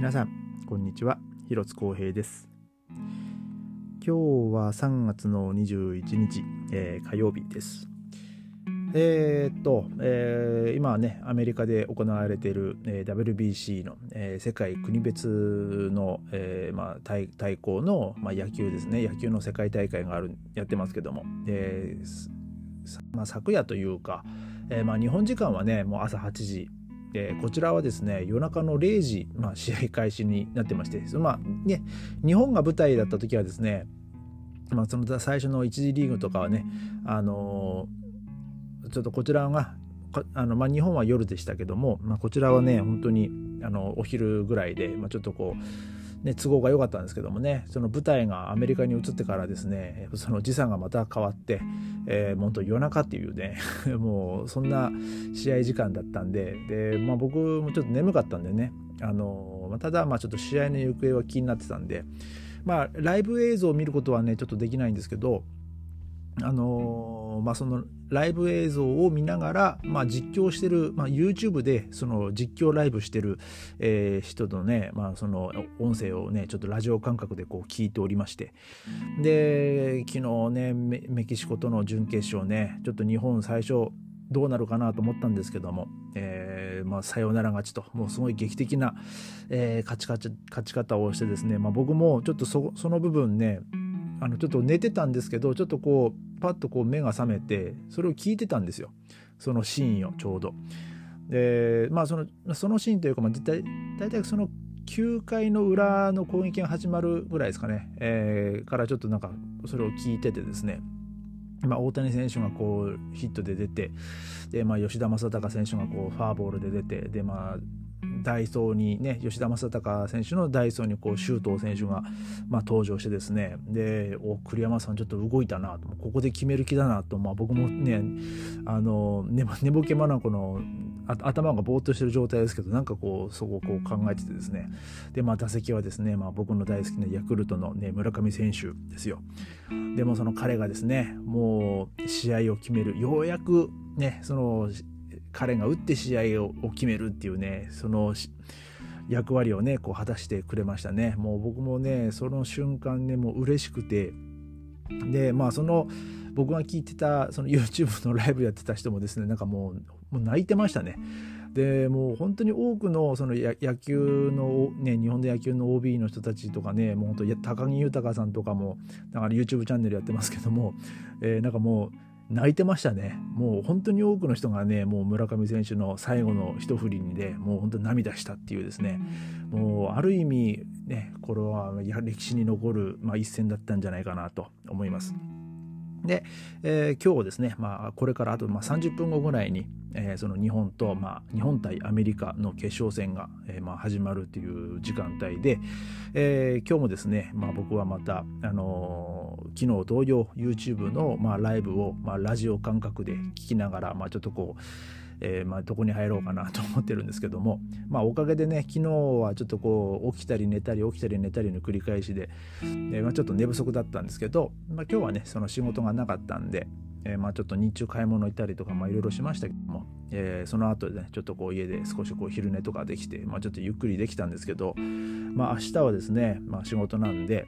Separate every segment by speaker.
Speaker 1: 皆さんこんにちは。広津光平です。今日は3月の21日、えー、火曜日です。えー、っと、えー、今はねアメリカで行われている、えー、WBC の、えー、世界国別の、えーまあ、対対抗の、まあ、野球ですね。野球の世界大会があるやってますけども、えーまあ、昨夜というか、えーまあ、日本時間はねもう朝8時えー、こちらはですね夜中の0時、まあ、試合開始になってまして、まあね、日本が舞台だった時はですね、まあ、その最初の1次リーグとかはね、あのー、ちょっとこちらがあの、まあ、日本は夜でしたけども、まあ、こちらはね本当にあのお昼ぐらいで、まあ、ちょっとこうね、都合が良かったんですけどもねその舞台がアメリカに移ってからですねその時差がまた変わって、えー、本当夜中っていうね もうそんな試合時間だったんでで、まあ、僕もちょっと眠かったんでねあのただまあちょっと試合の行方は気になってたんでまあライブ映像を見ることはねちょっとできないんですけどあのまあ、そのライブ映像を見ながら、まあ、実況してる、まあ、YouTube でその実況ライブしてる、えー、人のね、まあ、その音声をねちょっとラジオ感覚でこう聞いておりまして。で昨日ねメキシコとの準決勝ねちょっと日本最初どうなるかなと思ったんですけども、えーまあ、サヨナラ勝ちともうすごい劇的な、えー、勝ち勝ち勝ち方をしてですね、まあ、僕もちょっとそその部分ねあのちょっと寝てたんですけどちょっとこうパッとこう目が覚めてそれを聞いてたんですよ。そのシーンをちょうど。でまあそのそのシーンというか、まあ、大体その9回の裏の攻撃が始まるぐらいですかね、えー、からちょっとなんかそれを聞いててですね。まあ、大谷選手がこうヒットで出てで、まあ、吉田正尚選手がこうファーボールで出てで、まあ、ダイソーにね吉田正尚選手のダイソーにこう周東選手が、まあ、登場してですね。でお栗山さんちょっと動いたなと。ここで決める気だなと、まあ、僕もねあの寝ぼけまなこの頭がぼーっとしてる状態ですけどなんかこうそこをこう考えててですね。でまあ打席はですね、まあ、僕の大好きなヤクルトの、ね、村上選手ですよ。でもその彼がですねもう試合を決める。ようやくねその彼が打って試合を決めるっていうねその役割をねこう果たしてくれましたね。もう僕もねその瞬間ねもう嬉しくて。でまあその僕が聞いてたその YouTube のライブやってた人もですねなんかもう泣いてましたね。でもう本当に多くのその野球の、ね、日本で野球の OB の人たちとかねもう本当高木豊さんとかもだから YouTube チャンネルやってますけども、えー、なんかもう泣いてましたね。もう本当に多くの人がね、もう村上選手の最後の一振りにね、もう本当に涙したっていうですね、もうある意味、ね、これは歴史に残る、まあ、一戦だったんじゃないかなと思います。で、えー、今日ですね、まあ、これからあとまあ30分後ぐらいに、えー、その日本と、まあ、日本対アメリカの決勝戦が、えーまあ、始まるという時間帯で、えー、今日もですね、まあ、僕はまた、あのー、昨日同様 YouTube の、まあ、ライブを、まあ、ラジオ感覚で聞きながら、まあ、ちょっとこうえー、まあ、どこに入ろうかなと思ってるんですけども、まあ、おかげでね昨日はちょっとこう起きたり寝たり起きたり寝たりの繰り返しで、えー、まあ、ちょっと寝不足だったんですけど、まあ、今日はねその仕事がなかったんで、えー、まあ、ちょっと日中買い物行ったりとかいろいろしましたけども、えその後でねちょっとこう家で少しこう昼寝とかできて、まあ、ちょっとゆっくりできたんですけど、まあ、明日はですね、まあ、仕事なんで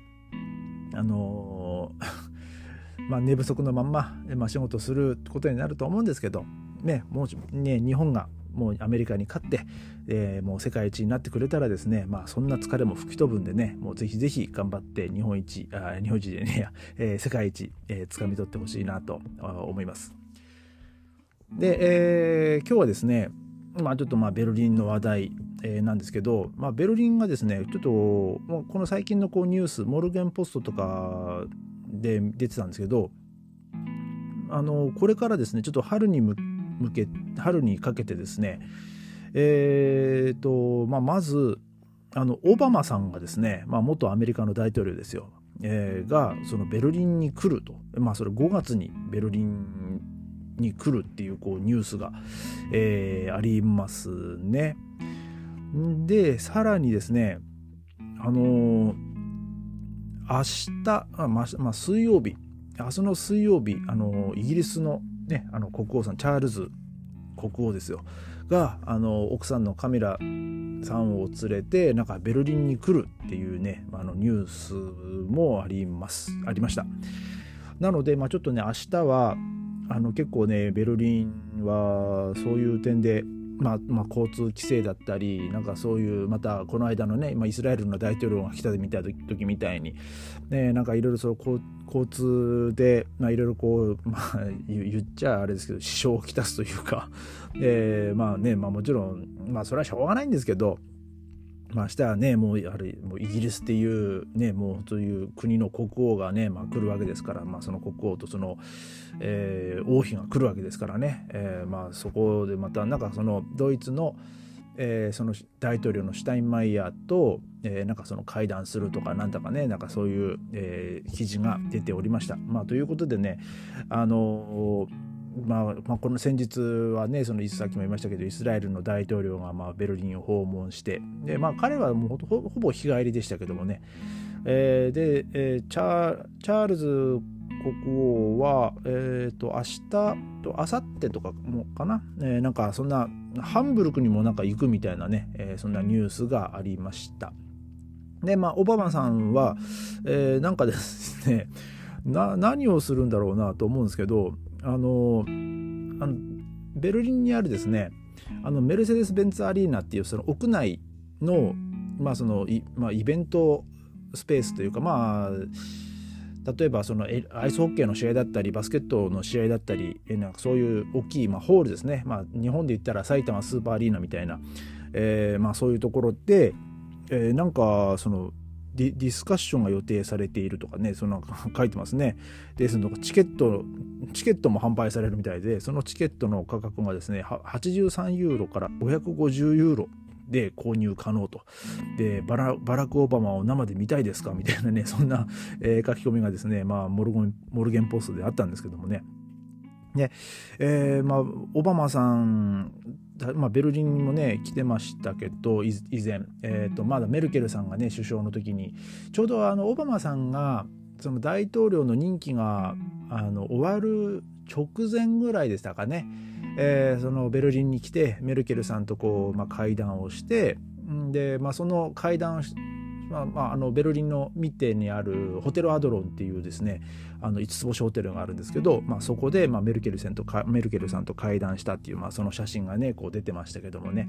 Speaker 1: あの まあ、寝不足のまんま、まあ、仕事することになると思うんですけど、ね、もうね、日本がもうアメリカに勝って、えー、もう世界一になってくれたらですね、まあ、そんな疲れも吹き飛ぶんでね、もうぜひぜひ頑張って日本一、あ日本一でね、えー、世界一、えー、掴み取ってほしいなと思います。で、えー、今日はですね、まあ、ちょっとまあベルリンの話題、えー、なんですけど、まあ、ベルリンがですね、ちょっともうこの最近のこうニュース、モルゲンポストとかで出てたんですけど、あのこれからですね、ちょっと春に向向け春にかけてですねえーとまあ、まずあのオバマさんがですね、まあ、元アメリカの大統領ですよ、えー、がそのベルリンに来ると、まあ、それ5月にベルリンに来るっていうこうニュースが、えー、ありますね。でさらにですねあのー、明日あ、ままあ、水曜日。明日の水曜日あのイギリスのね、あの国王さんチャールズ国王ですよ。があの奥さんのカミラさんを連れてなんかベルリンに来るっていうねあのニュースもあります。ありました。なので、まあ、ちょっとね明日はあの結構ねベルリンはそういう点でまあ、まあ、交通規制だったりなんかそういうまたこの間のね、まあ、イスラエルの大統領が来たみた時みたいに、ね、なんかいろいろそう交通で、いろいろこう、まあ、言っちゃあれですけど支障をきたすというか、えー、まあね、まあ、もちろん、まあ、それはしょうがないんですけどまあ、明日はねもうあるもうイギリスっていうねもうという国の国王がね、まあ、来るわけですから、まあ、その国王とその、えー、王妃が来るわけですからね、えー、まあそこでまたなんかそのドイツの、えー、その大統領のシュタインマイヤーと、えー、なんかその会談するとかなんだかねなんかそういう、えー、記事が出ておりました。まあ、ということでねあのーまあ、まあ、この先日はねそのさっきも言いましたけどイスラエルの大統領がまあベルリンを訪問してで、まあ、彼はもうほぼ日帰りでしたけどもね、えー、で、えー、チャールズ国王は、えーと、明日と明後日とかもかな、えー、なんかそんなハンブルクにもなんか行くみたいなね、えー、そんなニュースがありました。でまあオバマさんは、えー、なんかですねな何をするんだろうなと思うんですけどあのベルリンにあるですねあのメルセデス・ベンツアリーナっていうその屋内の,、まあそのまあ、イベントスペースというかまあ例えばそのアイスホッケーの試合だったりバスケットの試合だったりなんかそういう大きい、まあ、ホールですね、まあ、日本で言ったら埼玉スーパーアリーナみたいな、えーまあ、そういうところで、えー、なんかそのディスカッションが予定されているとかねその 書いてますね。でそのチケットチケットも販売されるみたいでそのチケットの価格がですね83ユーロから550ユーロで購入可能と。でバラバラク・オバマを生で見たいですかみたいなね そんな、えー、書き込みがですね、まあ、モルゴンモルゲンポストであったんですけどもね。で、えーまあ、オバマさんまあ、ベルリンにもね来てましたけど以前、えーと、まだメルケルさんがね首相の時に。ちょうどあのオバマさんがその大統領の任期があの終わる直前ぐらいでしたかね、えー、そのベルリンに来てメルケルさんとこう、まあ、会談をしてで、まあ、その会談まあまあ、あのベルリンのミッテにあるホテルアドロンっていうですねあの5つ星ホテルがあるんですけど、まあ、そこで、まあ、メルケルさんとメルケルさんと会談したっていう、まあ、その写真がねこう出てましたけどもね、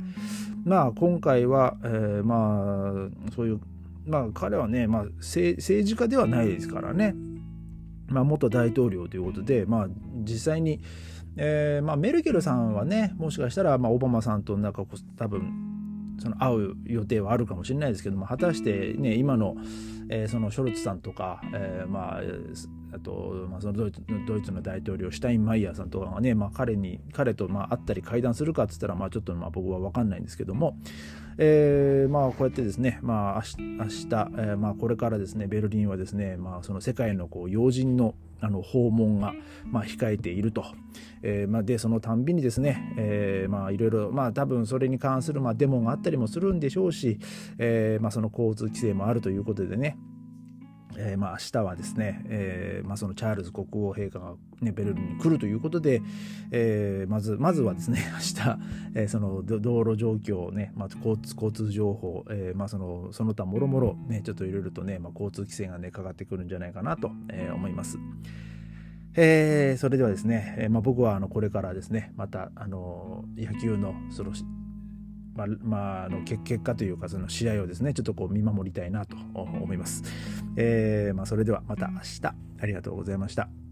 Speaker 1: まあ、今回は、えー、まあそういうまあ彼はね、まあ、政治家ではないですからね、まあ、元大統領ということで、まあ、実際に、えーまあ、メルケルさんはねもしかしたら、まあ、オバマさんとなんか多分その会う予定はあるかもしれないですけども果たしてね今の、えー、そのショルツさんとか、えー、まああと、まあ、そのドイツドイツの大統領シュタインマイヤーさんとかがね、まあ、彼に彼とまあ会ったり会談するかっつったら、まあ、ちょっとまあ僕は分かんないんですけども、えー、まあこうやってですね、まあ、明日、えー、まあこれからですねベルリンはですね、まあ、その世界のこう要人のあの訪問が、まあ、控えていると、えーまあ、でそのたんびにですね、えー、まあいろいろまあ多分それに関するまあデモがあったりもするんでしょうし、えーまあ、その交通規制もあるということでねえー、まあ明日はですね、えーまあ、そのチャールズ国王陛下が、ね、ベルリンに来るということで、えー、まずまずはですね 明日、えー、その道路状況ね、まあ、交通交通情報、えーまあ、そのその他もろもろねちょっといろいろとね、まあ、交通規制がねかかってくるんじゃないかなと、えー、思います。えー、それではですね、えーまあ、僕はあのこれからですねまたあの野球のそのまあ、まあ、の結果というかその試合をですねちょっとこう見守りたいなと思います。えーまあ、それではまた明日ありがとうございました。